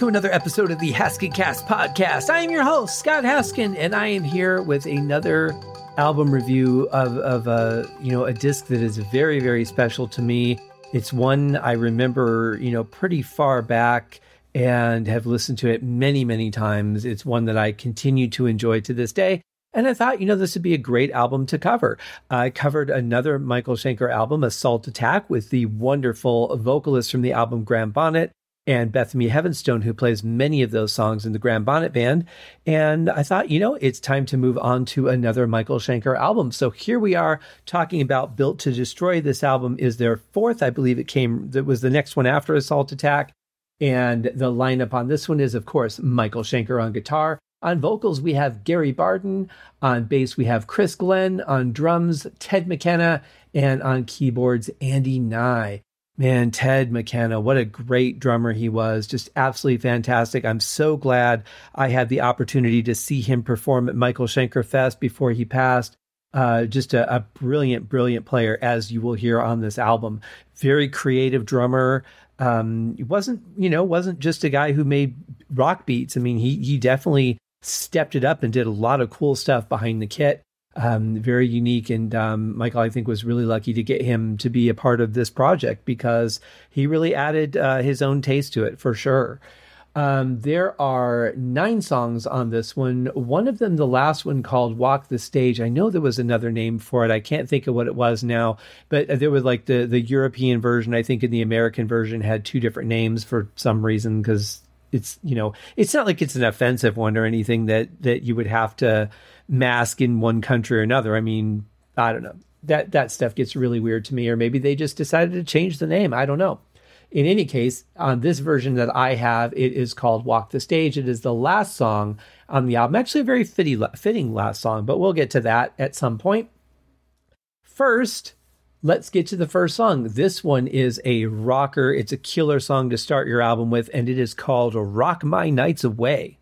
To another episode of the Haskincast podcast. I am your host, Scott Haskin, and I am here with another album review of, of a, you know, a disc that is very, very special to me. It's one I remember, you know, pretty far back and have listened to it many, many times. It's one that I continue to enjoy to this day. And I thought, you know, this would be a great album to cover. I covered another Michael Schenker album, Assault Attack, with the wonderful vocalist from the album Graham Bonnet and Beth-Ami Heavenstone, who plays many of those songs in the Graham Bonnet Band. And I thought, you know, it's time to move on to another Michael Schenker album. So here we are talking about Built to Destroy. This album is their fourth. I believe it came, that was the next one after Assault Attack. And the lineup on this one is, of course, Michael Schenker on guitar, on vocals, we have Gary Barden. On bass, we have Chris Glen. On drums, Ted McKenna. And on keyboards, Andy Nye. Man, Ted McKenna, what a great drummer he was. Just absolutely fantastic. I'm so glad I had the opportunity to see him perform at Michael Schenker Fest before he passed. Uh, just a, a, brilliant, brilliant player, as you will hear on this album. Very creative drummer. Um, he wasn't, you know, wasn't just a guy who made rock beats. I mean, he he definitely stepped it up and did a lot of cool stuff behind the kit. Um, very unique. And um, Michael, I think, was really lucky to get him to be a part of this project because he really added uh, his own taste to it for sure. Um, there are nine songs on this one. One of them, the last one called Walk the Stage. I know there was another name for it. I can't think of what it was now, but there was like the, the European version. I think in the American version had two different names for some reason because it's you know it's not like it's an offensive one or anything that that you would have to mask in one country or another. I mean, I don't know. That that stuff gets really weird to me or maybe they just decided to change the name. I don't know. In any case, on this version that I have, it is called Walk the Stage. It is the last song on the album. Actually a very fitting fitting last song, but we'll get to that at some point. First, Let's get to the first song. This one is a rocker. It's a killer song to start your album with, and it is called Rock My Nights Away.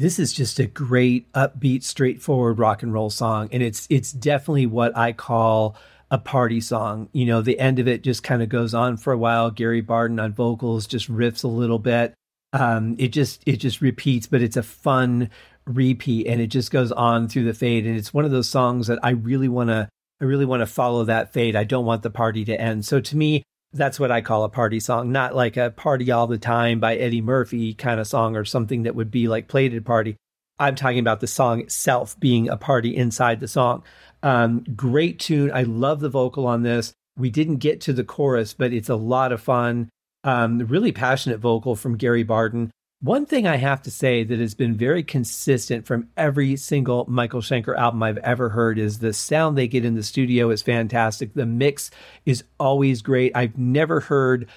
This is just a great upbeat straightforward rock and roll song and it's it's definitely what i call a party song. You know the end of it just kind of goes on for a while. Gary barden on vocals just riffs a little bit. Um, it just it just repeats but it's a fun repeat and it just goes on through the fade and it's one of those songs that i really want to i really want to follow that fade. I don't want the party to end. So to me that's what I call a party song, not like a party all the time by Eddie Murphy kind of song or something that would be like played at a party. I'm talking about the song itself being a party inside the song. Um, great tune. I love the vocal on this. We didn't get to the chorus, but it's a lot of fun. Um, really passionate vocal from Gary Barden. One thing I have to say that has been very consistent from every single Michael Schenker album I've ever heard is the sound they get in the studio is fantastic. The mix is always great. I've never heard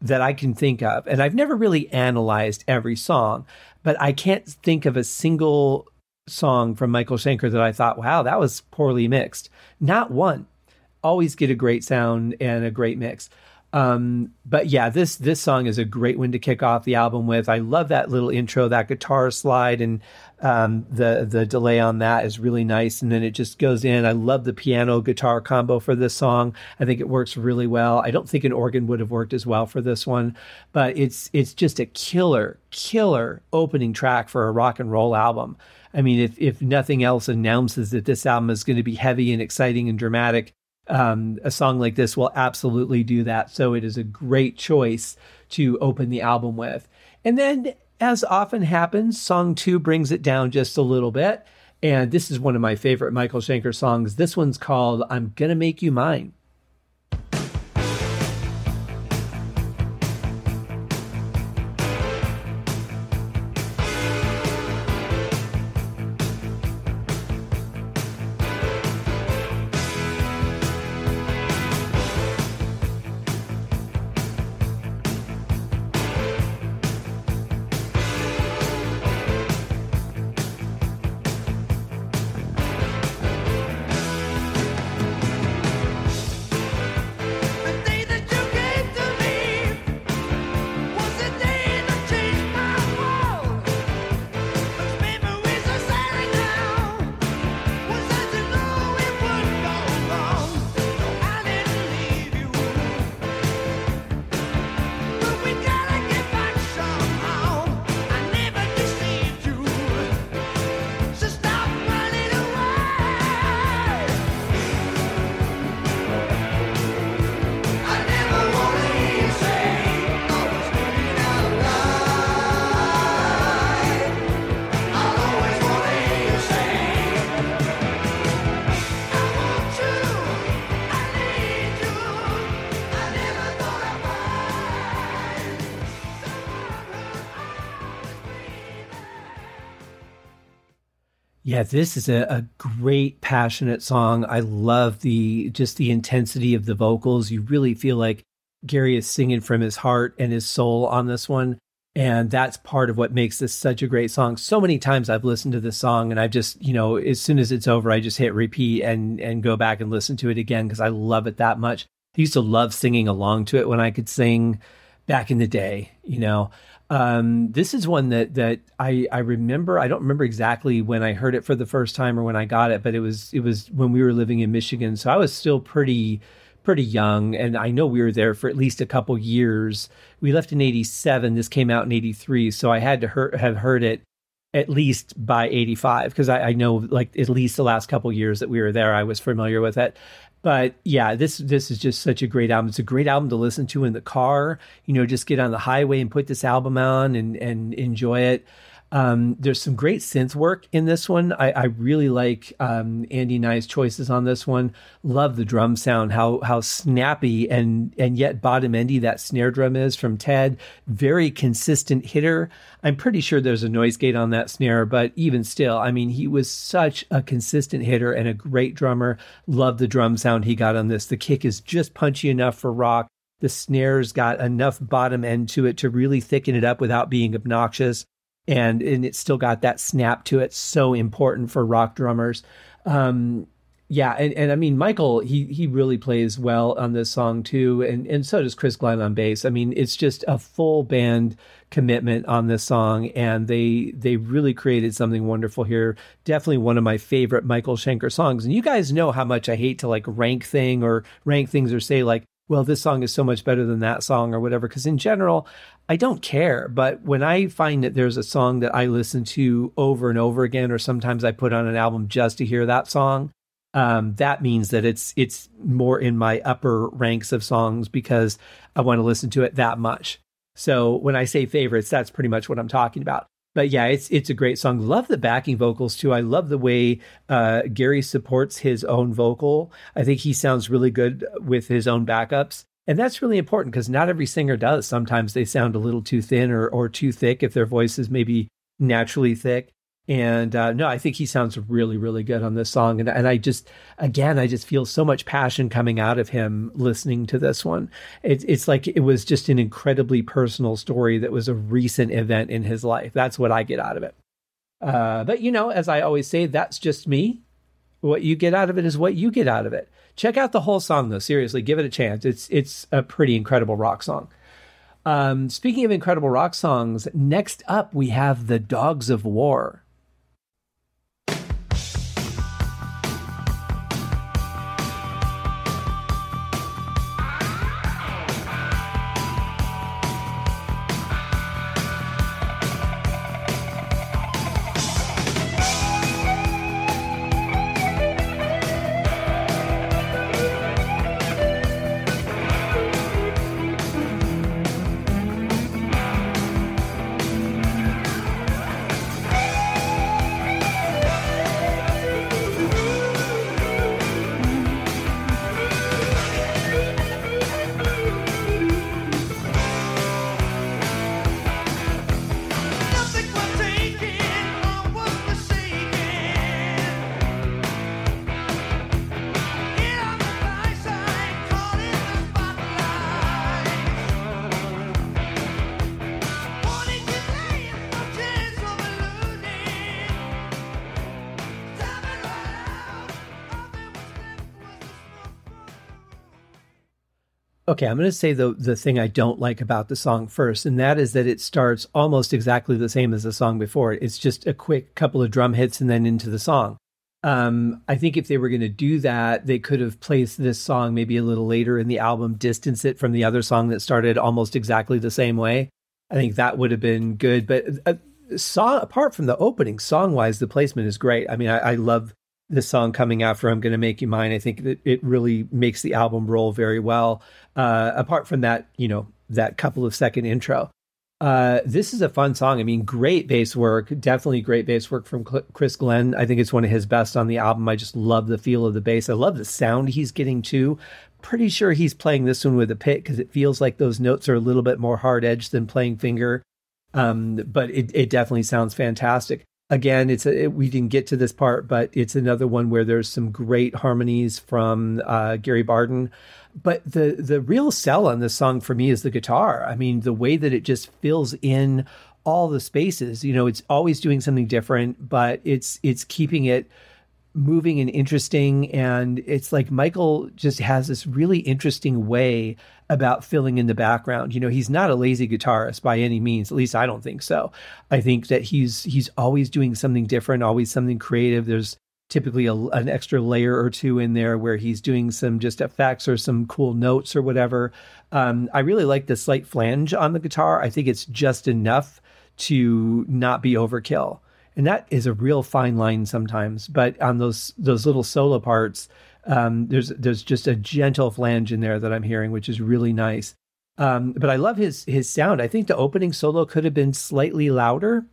that I can think of, and I've never really analyzed every song, but I can't think of a single song from Michael Schenker that I thought, wow, that was poorly mixed. Not one. Always get a great sound and a great mix. Um, but yeah, this this song is a great one to kick off the album with. I love that little intro, that guitar slide, and um, the the delay on that is really nice. And then it just goes in. I love the piano guitar combo for this song. I think it works really well. I don't think an organ would have worked as well for this one, but it's it's just a killer killer opening track for a rock and roll album. I mean, if if nothing else announces that this album is going to be heavy and exciting and dramatic, um, a song like this will absolutely do that. So it is a great choice to open the album with. And then, as often happens, song two brings it down just a little bit. And this is one of my favorite Michael Schenker songs. This one's called I'm Gonna Make You Mine. Yeah, this is a, a, great, passionate song. I love the just the intensity of the vocals. You really feel like Gary is singing from his heart and his soul on this one. And that's part of what makes this such a great song. So many times I've listened to this song and I've just, you know, as soon as it's over, I just hit repeat and and go back and listen to it again because I love it that much. I used to love singing along to it when I could sing back in the day, you know. Um, this is one that that I I remember. I don't remember exactly when I heard it for the first time or when I got it, but it was it was when we were living in Michigan, so I was still pretty pretty young, and I know we were there for at least a couple years. We left in '87. This came out in '83, so I had to have heard it at least by 85 because I, I, know like at least the last couple years that we were there i was familiar with it but yeah, this this is just such a great album. It's a great album to listen to in the car. You know, just get on the highway and put this album on and and enjoy it. Um, there's some great synth work in this one. I, I really like um, Andy Nye's choices on this one. Love the drum sound, how how snappy and and yet bottom endy that snare drum is from Ted. Very consistent hitter. I'm pretty sure there's a noise gate on that snare, but even still, I mean, he was such a consistent hitter and a great drummer. Love the drum sound he got on this. The kick is just punchy enough for rock. The snares got enough bottom end to it to really thicken it up without being obnoxious and and it's still got that snap to it. So important for rock drummers. Um, yeah, and, and I mean Michael, he he really plays well on this song too, and and so does Chris Glen on bass. I mean, it's just a full band commitment on this song, and they they really created something wonderful here. Definitely one of my favorite Michael Schenker songs. And you guys know how much I hate to like rank thing or rank things or say like well, this song is so much better than that song or whatever. Because in general, I don't care. But when I find that there's a song that I listen to over and over again, or sometimes I put on an album just to hear that song, um, that means that it's it's more in my upper ranks of songs because I want to listen to it that much. So when I say favorites, that's pretty much what I'm talking about but yeah, it's it's a great song. Love the backing vocals too. I love the way uh, Gary supports his own vocal. I think he sounds really good with his own backups, and that's really important because not every singer does. Sometimes they sound a little too thin or or too thick if their voice is maybe naturally thick. And uh, no, I think he sounds really, really good on this song. And, and I just, again, I just feel so much passion coming out of him listening to this one. It, it's like it was just an incredibly personal story that was a recent event in his life. That's what I get out of it. Uh, but, you know, as I always say, that's just me. What you get out of it is what you get out of it. Check out the whole song though. Seriously, give it a chance. It's it's a pretty incredible rock song. Um, speaking of incredible rock songs, next up we have the Dogs of War. Okay, I'm going to say the the thing I don't like about the song first, and that is that it starts almost exactly the same as the song before. It's just a quick couple of drum hits and then into the song. Um, I think if they were going to do that, they could have placed this song maybe a little later in the album, distance it from the other song that started almost exactly the same way. I think that would have been good. But uh, song apart from the opening, song wise, the placement is great. I mean, I, I love the song coming after I'm going to make you mine. I think that it really makes the album roll very well. Uh, apart from that, you know, that couple of second intro. Uh, this is a fun song. I mean, great bass work. Definitely great bass work from Chris Glen. I think it's one of his best on the album. I just love the feel of the bass. I love the sound he's getting too. Pretty sure he's playing this one with a pick because it feels like those notes are a little bit more hard edged than playing finger. Um, but it, it definitely sounds fantastic again, it's a, it, we didn't get to this part, but it's another one where there's some great harmonies from uh, Gary Barden. But the the real sell on this song for me is the guitar. I mean, the way that it just fills in all the spaces. You know, it's always doing something different, but it's it's keeping it moving and interesting. And it's like Michael just has this really interesting way about filling in the background. You know, he's not a lazy guitarist by any means. At least I don't think so. I think that he's he's always doing something different, always something creative. There's typically a, an extra layer or two in there where he's doing some just effects or some cool notes or whatever. Um, I really like the slight flange on the guitar. I think it's just enough to not be overkill and that is a real fine line sometimes. But on those those little solo parts, um, there's there's just a gentle flange in there that I'm hearing, which is really nice. Um, but I love his his sound. I think the opening solo could have been slightly louder,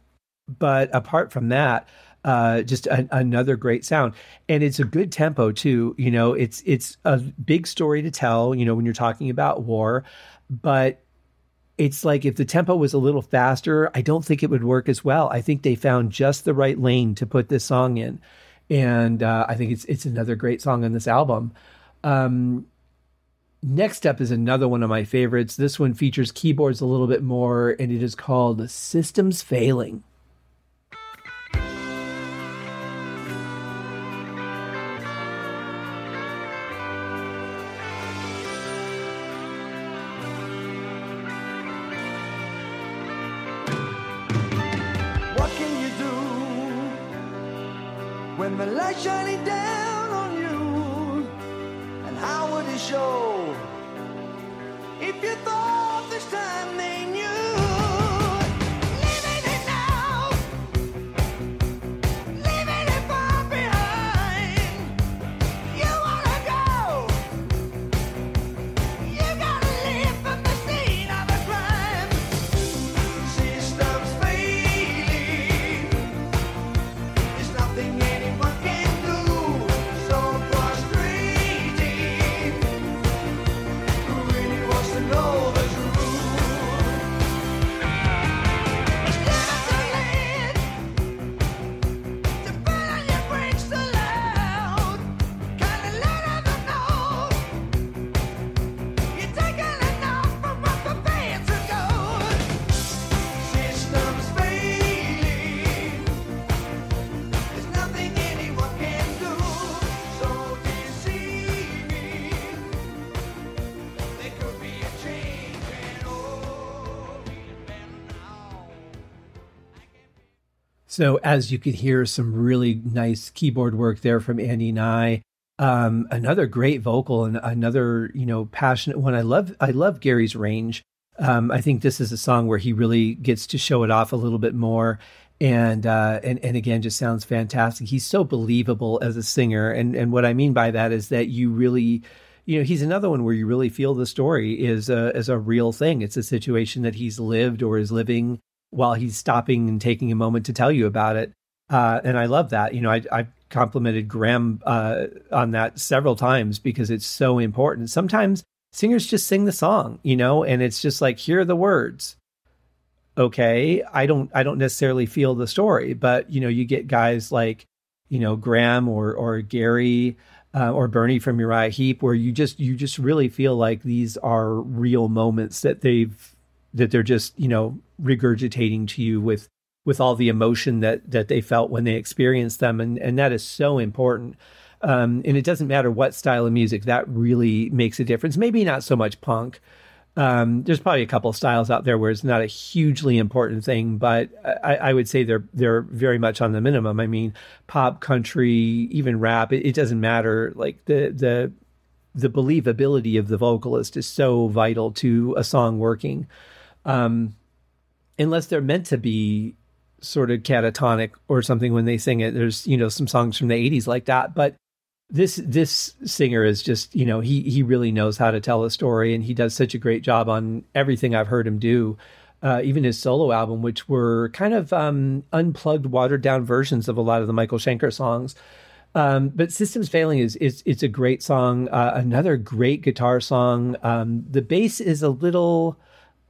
but apart from that, uh, just a, another great sound, and it's a good tempo too. You know, it's it's a big story to tell. You know, when you're talking about war, but it's like if the tempo was a little faster, I don't think it would work as well. I think they found just the right lane to put this song in, and uh, I think it's it's another great song on this album. Um, next up is another one of my favorites. This one features keyboards a little bit more, and it is called "Systems Failing." So as you could hear, some really nice keyboard work there from Andy Nye. Um, another great vocal and another you know passionate one. I love I love Gary's range. Um, I think this is a song where he really gets to show it off a little bit more, and uh, and and again, just sounds fantastic. He's so believable as a singer, and and what I mean by that is that you really you know he's another one where you really feel the story is a is a real thing. It's a situation that he's lived or is living while he's stopping and taking a moment to tell you about it. Uh, and I love that. You know, I, I complimented Graham uh, on that several times because it's so important. Sometimes singers just sing the song, you know, and it's just like here are the words. Okay, I don't I don't necessarily feel the story, but you know, you get guys like you know Graham or or Gary uh, or Bernie from Uriah Heep, where you just you just really feel like these are real moments that they've that they're just you know regurgitating to you with with all the emotion that that they felt when they experienced them and and that is so important um, and it doesn't matter what style of music that really makes a difference maybe not so much punk um, there's probably a couple styles out there where it's not a hugely important thing, but I, I, would say they're they're very much on the minimum. I mean, pop, country, even rap, it, it doesn't matter. Like the the the believability of the vocalist is so vital to a song working um, unless they're meant to be sort of catatonic or something when they sing it. There's you know some songs from the '80s like that, but this this singer is just you know he he really knows how to tell a story, and he does such a great job on everything I've heard him do. Uh, even his solo album, which were kind of um, unplugged, watered down versions of a lot of the Michael Schenker songs. Um, but Systems Failing is, is it's a great song. Uh, another great guitar song. Um, the bass is a little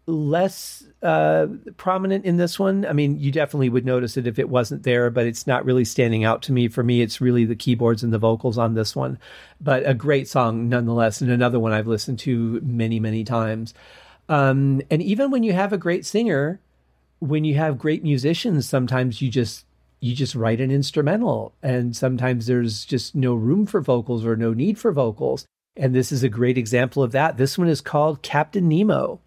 less uh, prominent in this one. I mean, you definitely would notice it if it wasn't there, but it's not really standing out to me. For me, it's really the keyboards and the vocals on this one. But a great song nonetheless, and another one I've listened to many, many times. Um, and even when you have a great singer, when you have great musicians, sometimes you just you just write an instrumental, and sometimes there's just no room for vocals or no need for vocals. And this is a great example of that. This one is called Captain Nemo.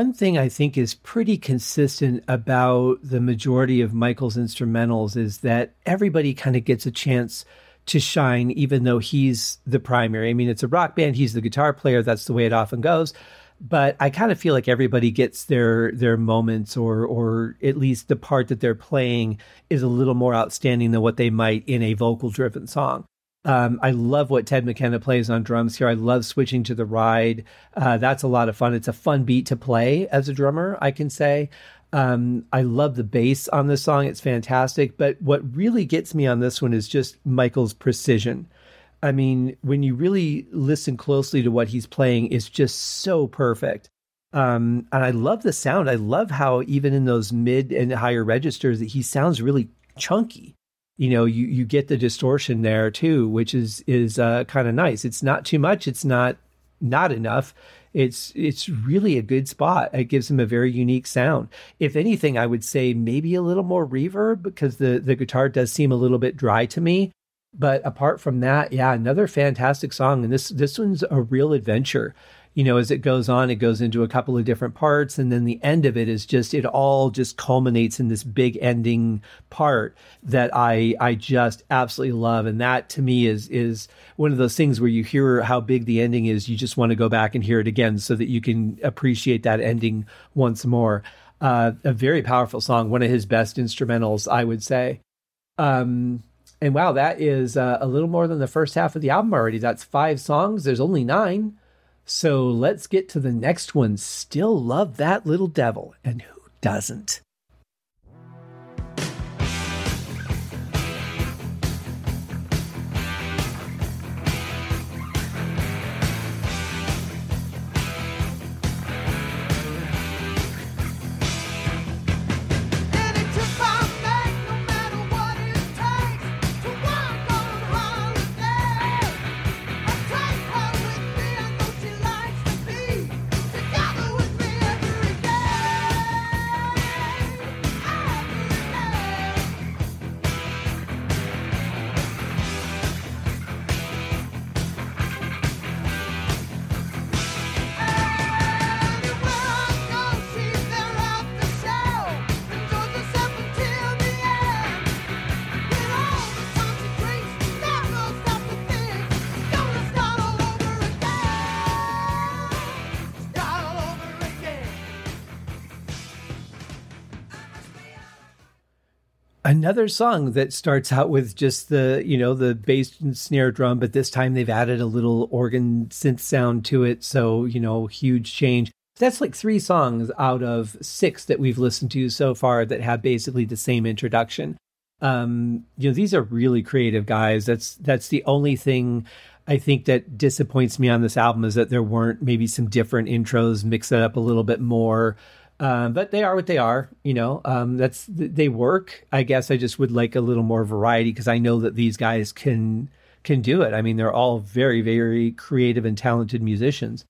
One thing I think is pretty consistent about the majority of Michael's instrumentals is that everybody kind of gets a chance to shine, even though he's the primary. I mean, it's a rock band; he's the guitar player. That's the way it often goes. But I kind of feel like everybody gets their their moments, or or at least the part that they're playing is a little more outstanding than what they might in a vocal driven song. Um, I love what Ted McKenna plays on drums here. I love switching to the ride. Uh, that's a lot of fun. It's a fun beat to play as a drummer, I can say. Um, I love the bass on this song. It's fantastic. But what really gets me on this one is just Michael's precision. I mean, when you really listen closely to what he's playing, it's just so perfect. Um, and I love the sound. I love how even in those mid and higher registers he sounds really chunky you know you you get the distortion there too which is is uh, kind of nice. It's not too much. It's not not enough. It's it's really a good spot. It gives him a very unique sound. If anything i would say maybe a little more reverb because the the guitar does seem a little bit dry to me. But apart from that yeah another fantastic song. And this this one's a real adventure you know, as it goes on, it goes into a couple of different parts. And then the end of it is just, it all just culminates in this big ending part that I, I just absolutely love. And that to me is, is one of those things where you hear how big the ending is. You just want to go back and hear it again so that you can appreciate that ending once more. Uh, a very powerful song, one of his best instrumentals, I would say. Um, and wow, that is uh, a little more than the first half of the album already. That's five songs. There's only nine. So let's get to the next one. Still love that little devil. And who doesn't? Another song that starts out with just the you know the bass and snare drum but this time they've added a little organ synth sound to it so you know huge change. That's like three songs out of six that we've listened to so far that have basically the same introduction. Um you know these are really creative guys. That's that's the only thing I think that disappoints me on this album is that there weren't maybe some different intros, mix it up a little bit more. Um, but they are what they are, you know. Um, that's they work. I guess I just would like a little more variety because I know that these guys can can do it. I mean, they're all very very creative and talented musicians.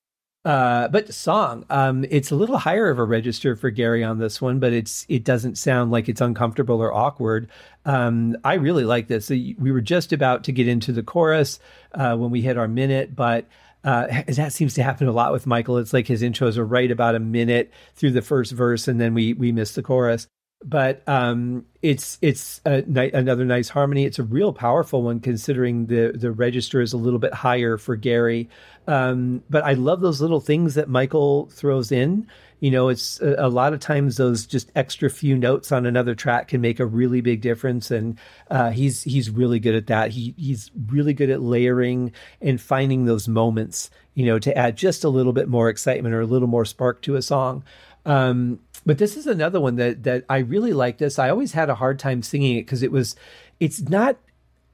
Uh, but song, um, it's a little higher of a register for Gary on this one, but it's it doesn't sound like it's uncomfortable or awkward. Um, I really like this. We were just about to get into the chorus uh, when we hit our minute, but uh, that seems to happen a lot with Michael. It's like his intros are right about a minute through the first verse, and then we we miss the chorus. But um, it's it's a, another nice harmony. It's a real powerful one, considering the the register is a little bit higher for Gary. Um, but I love those little things that Michael throws in you know it's a, a, lot of times those just extra few notes on another track can make a really big difference. And uh, he's he's really good at that. He he's really good at layering and finding those moments you know to add just a little bit more excitement or a little more spark to a song. Um, but this is another one that that I really like this. I always had a hard time singing it because it was it's not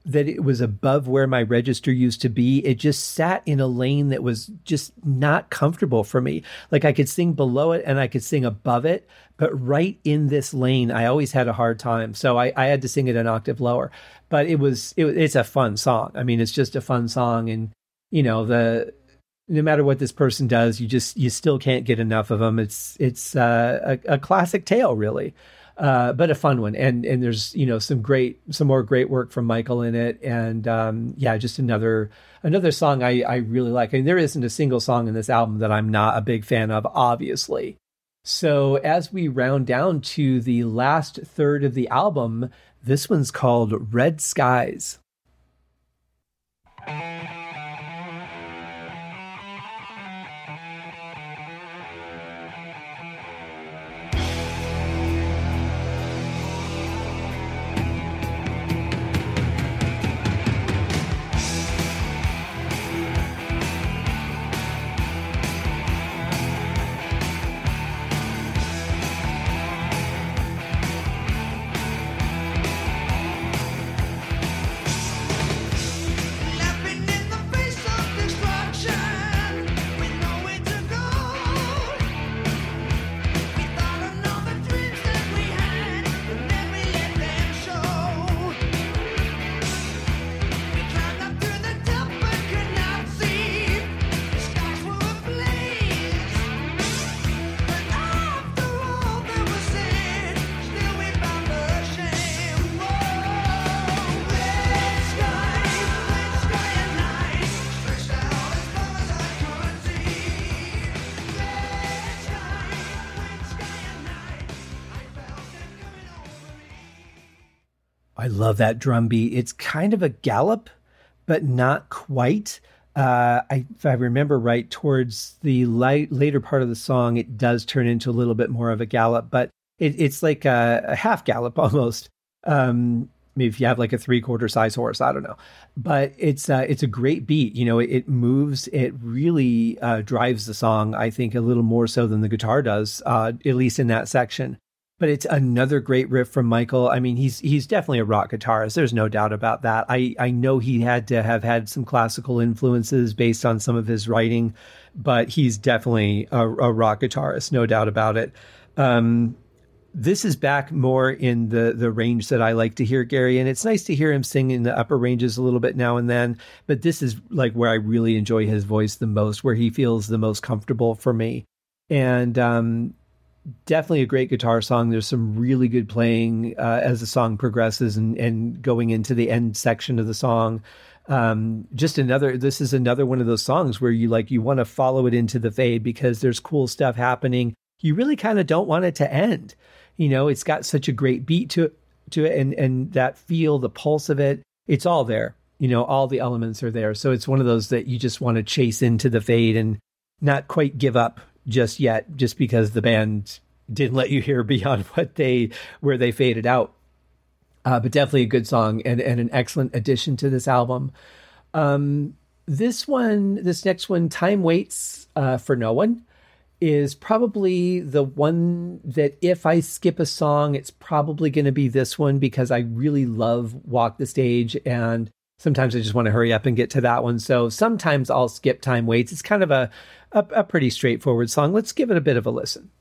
that it was above where my register used to be. It just sat in a lane that was just not comfortable for me. Like I could sing below it and I could sing above it, but right in this lane, I always had a hard time. So I, I had to sing it an octave lower. But it was it, it's a fun song. I mean, it's just a fun song, and you know the no matter what this person does, you just you still can't get enough of them. It's it's uh, a, a classic tale, really uh, but a fun one. And and there's you know some great some more great work from Michael in it, and um, yeah, just another another song I I really like. I mean, there isn't a single song in this album that I'm not a big fan of, obviously. So as we round down to the last third of the album, this one's called Red Skies. Love that drum beat. It's kind of a gallop, but not quite. Uh, I, if I remember right, towards the light, later part of the song, it does turn into a little bit more of a gallop, but it, it's like a, a, half gallop almost. Um, maybe if you have like a three quarter size horse, I don't know, but it's uh, it's a great beat. You know, it, it moves, it really uh, drives the song. I think a little more so than the guitar does, uh, at least in that section but it's another great riff from Michael. I mean, he's he's definitely a rock guitarist. There's no doubt about that. I I know he had to have had some classical influences based on some of his writing, but he's definitely a, a rock guitarist, no doubt about it. Um, this is back more in the the range that I like to hear Gary, and it's nice to hear him sing in the upper ranges a little bit now and then. But this is like where I really enjoy his voice the most, where he feels the most comfortable for me. And um, definitely a great guitar song. There's some really good playing uh, as the song progresses and, and going into the end section of the song. Um, just another, this is another one of those songs where you like, you want to follow it into the fade because there's cool stuff happening. You really kind of don't want it to end. You know, it's got such a great beat to to it and, and that feel, the pulse of it, it's all there. You know, all the elements are there. So it's one of those that you just want to chase into the fade and not quite give up just yet, just because the band didn't let you hear beyond what they where they faded out. Uh, but definitely a good song and, and an excellent addition to this album. Um, this one, this next one, Time Waits uh, for No One, is probably the one that if I skip a song, it's probably going to be this one because I really love Walk the Stage and sometimes I just want to hurry up and get to that one. So sometimes I'll skip Time Waits. It's kind of a, a, a pretty straightforward song. Let's give it a bit of a listen.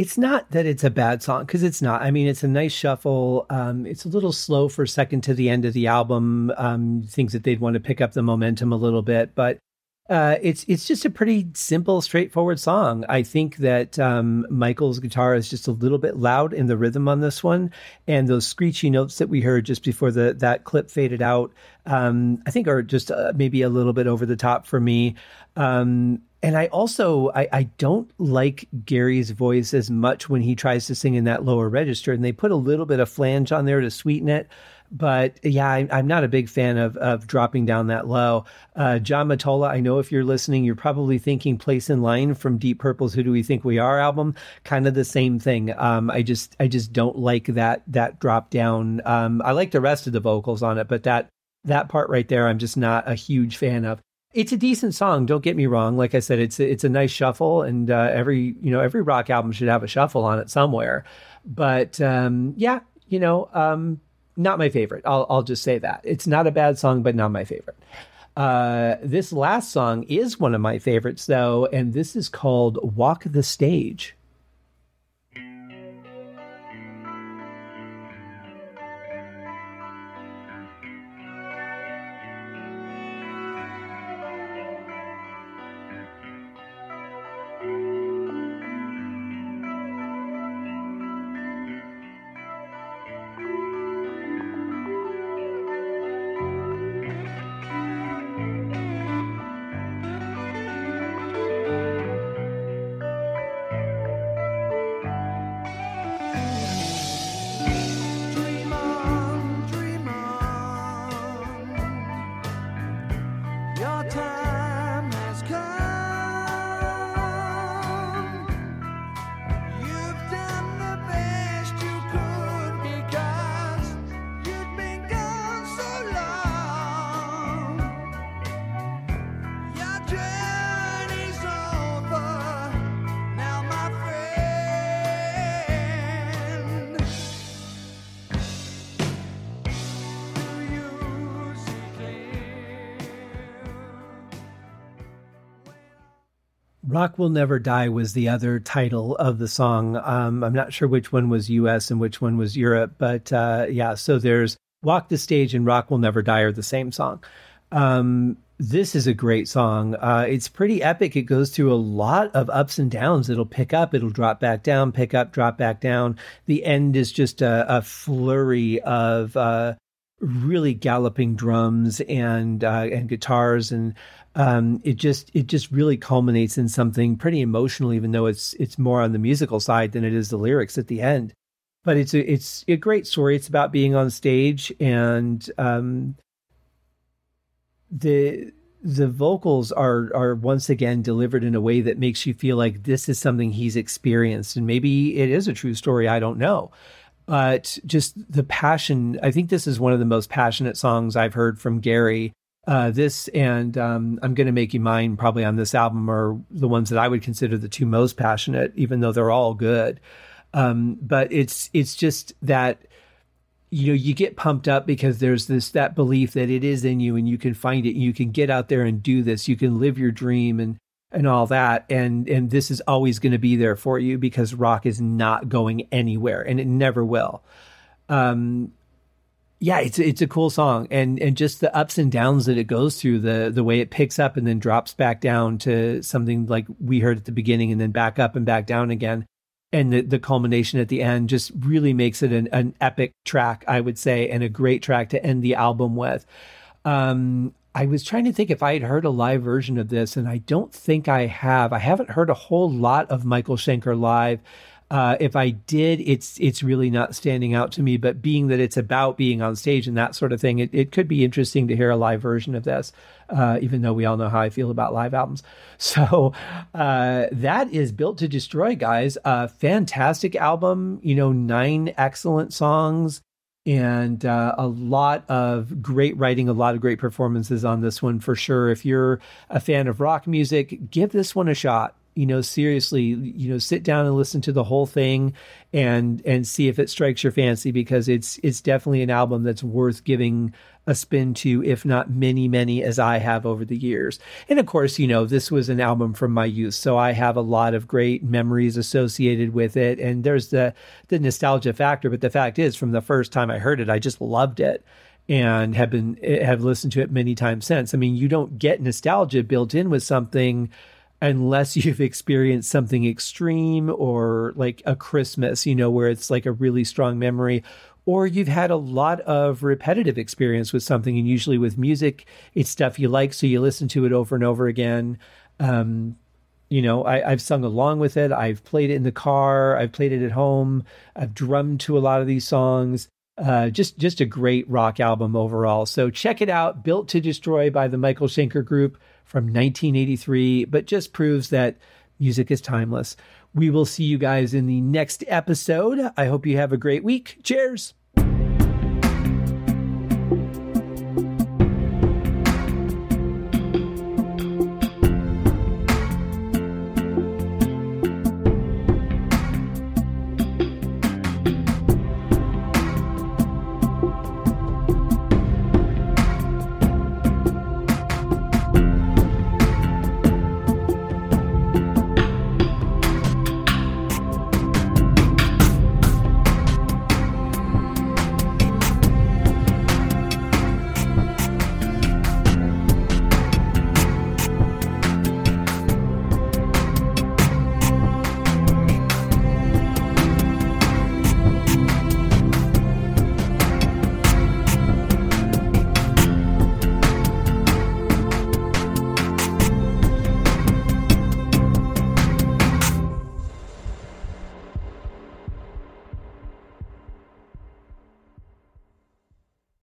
It's not that it's a bad song because it's not. I mean, it's a nice shuffle. Um, it's a little slow for second to the end of the album. Um, things that they'd want to pick up the momentum a little bit, but uh, it's it's just a pretty simple, straightforward song. I think that um, Michael's guitar is just a little bit loud in the rhythm on this one, and those screechy notes that we heard just before the that clip faded out, um, I think are just uh, maybe a little bit over the top for me. Um, and I also I, I don't like Gary's voice as much when he tries to sing in that lower register, and they put a little bit of flange on there to sweeten it. But yeah, I, am not a big fan of of dropping down that low. Uh, John Matola, I know if you're listening, you're probably thinking "Place in Line" from Deep Purple's "Who Do We Think We Are" album. Kind of the same thing. Um, I just I just don't like that that drop down. Um, I like the rest of the vocals on it, but that that part right there, I'm just not a huge fan of it's a decent song. Don't get me wrong. Like I said, it's a, it's a nice shuffle, and uh, every you know every rock album should have a shuffle on it somewhere. But um, yeah, you know, um, not my favorite. I'll I'll just say that it's not a bad song, but not my favorite. Uh, this last song is one of my favorites, though, and this is called "Walk the Stage." Rock Will Never Die was the other title of the song. Um, I'm not sure which one was US and which one was Europe, but uh, yeah, so there's Walk the Stage and Rock Will Never Die are the same song. Um, this is a great song. Uh, it's pretty epic. It goes through a lot of ups and downs. It'll pick up, it'll drop back down, pick up, drop back down. The end is just a, a flurry of uh, really galloping drums and uh, and guitars and um, it just it just really culminates in something pretty emotional, even though it's it's more on the musical side than it is the lyrics at the end. But it's a it's a great story. It's about being on stage and um, the the vocals are are once again delivered in a way that makes you feel like this is something he's experienced, and maybe it is a true story. I don't know but just the passion. I think this is one of the most passionate songs I've heard from Gary uh, this and um, I'm going to make you mine probably on this album are the ones that I would consider the two most passionate, even though they're all good. Um, but it's it's just that you know you get pumped up because there's this that belief that it is in you and you can find it. You can get out there and do this. You can live your dream and and all that and and this is always going to be there for you because rock is not going anywhere and it never will. Um, yeah, it's it's a cool song, and and just the ups and downs that it goes through, the the way it picks up and then drops back down to something like we heard at the beginning, and then back up and back down again, and the the culmination at the end just really makes it an, an epic track, I would say, and a great track to end the album with. Um, I was trying to think if I had heard a live version of this, and I don't think I have. I haven't heard a whole lot of Michael Schenker live. Uh, if I did, it's it's really not standing out to me. But being that it's about being on stage and that sort of thing, it, it could be interesting to hear a live version of this. Uh, even though we all know how I feel about live albums, so uh, that is built to destroy, guys. A fantastic album, you know, nine excellent songs and uh, a lot of great writing, a lot of great performances on this one for sure. If you're a fan of rock music, give this one a shot you know seriously you know sit down and listen to the whole thing and and see if it strikes your fancy because it's it's definitely an album that's worth giving a spin to if not many many as I have over the years. And of course you know this was an album from my youth so I have a lot of great memories associated with it. And there's the the nostalgia factor but the fact is from the first time I heard it I just loved it and have been have listened to it many times since. I mean you don't get nostalgia built in with something unless you've experienced something extreme or like a Christmas, you know, where it's like a really strong memory, or you've had a lot of repetitive experience with something. And usually with music, it's stuff you like, so you listen to it over and over again. Um, you know, I, have sung along with it. I've played it in the car. I've played it at home. I've drummed to a lot of these songs. Uh, just just a great rock album overall. So check it out. Built to Destroy by the Michael Schenker Group from 1983, but just proves that music is timeless. We will see you guys in the next episode. I hope you have a great week. Cheers.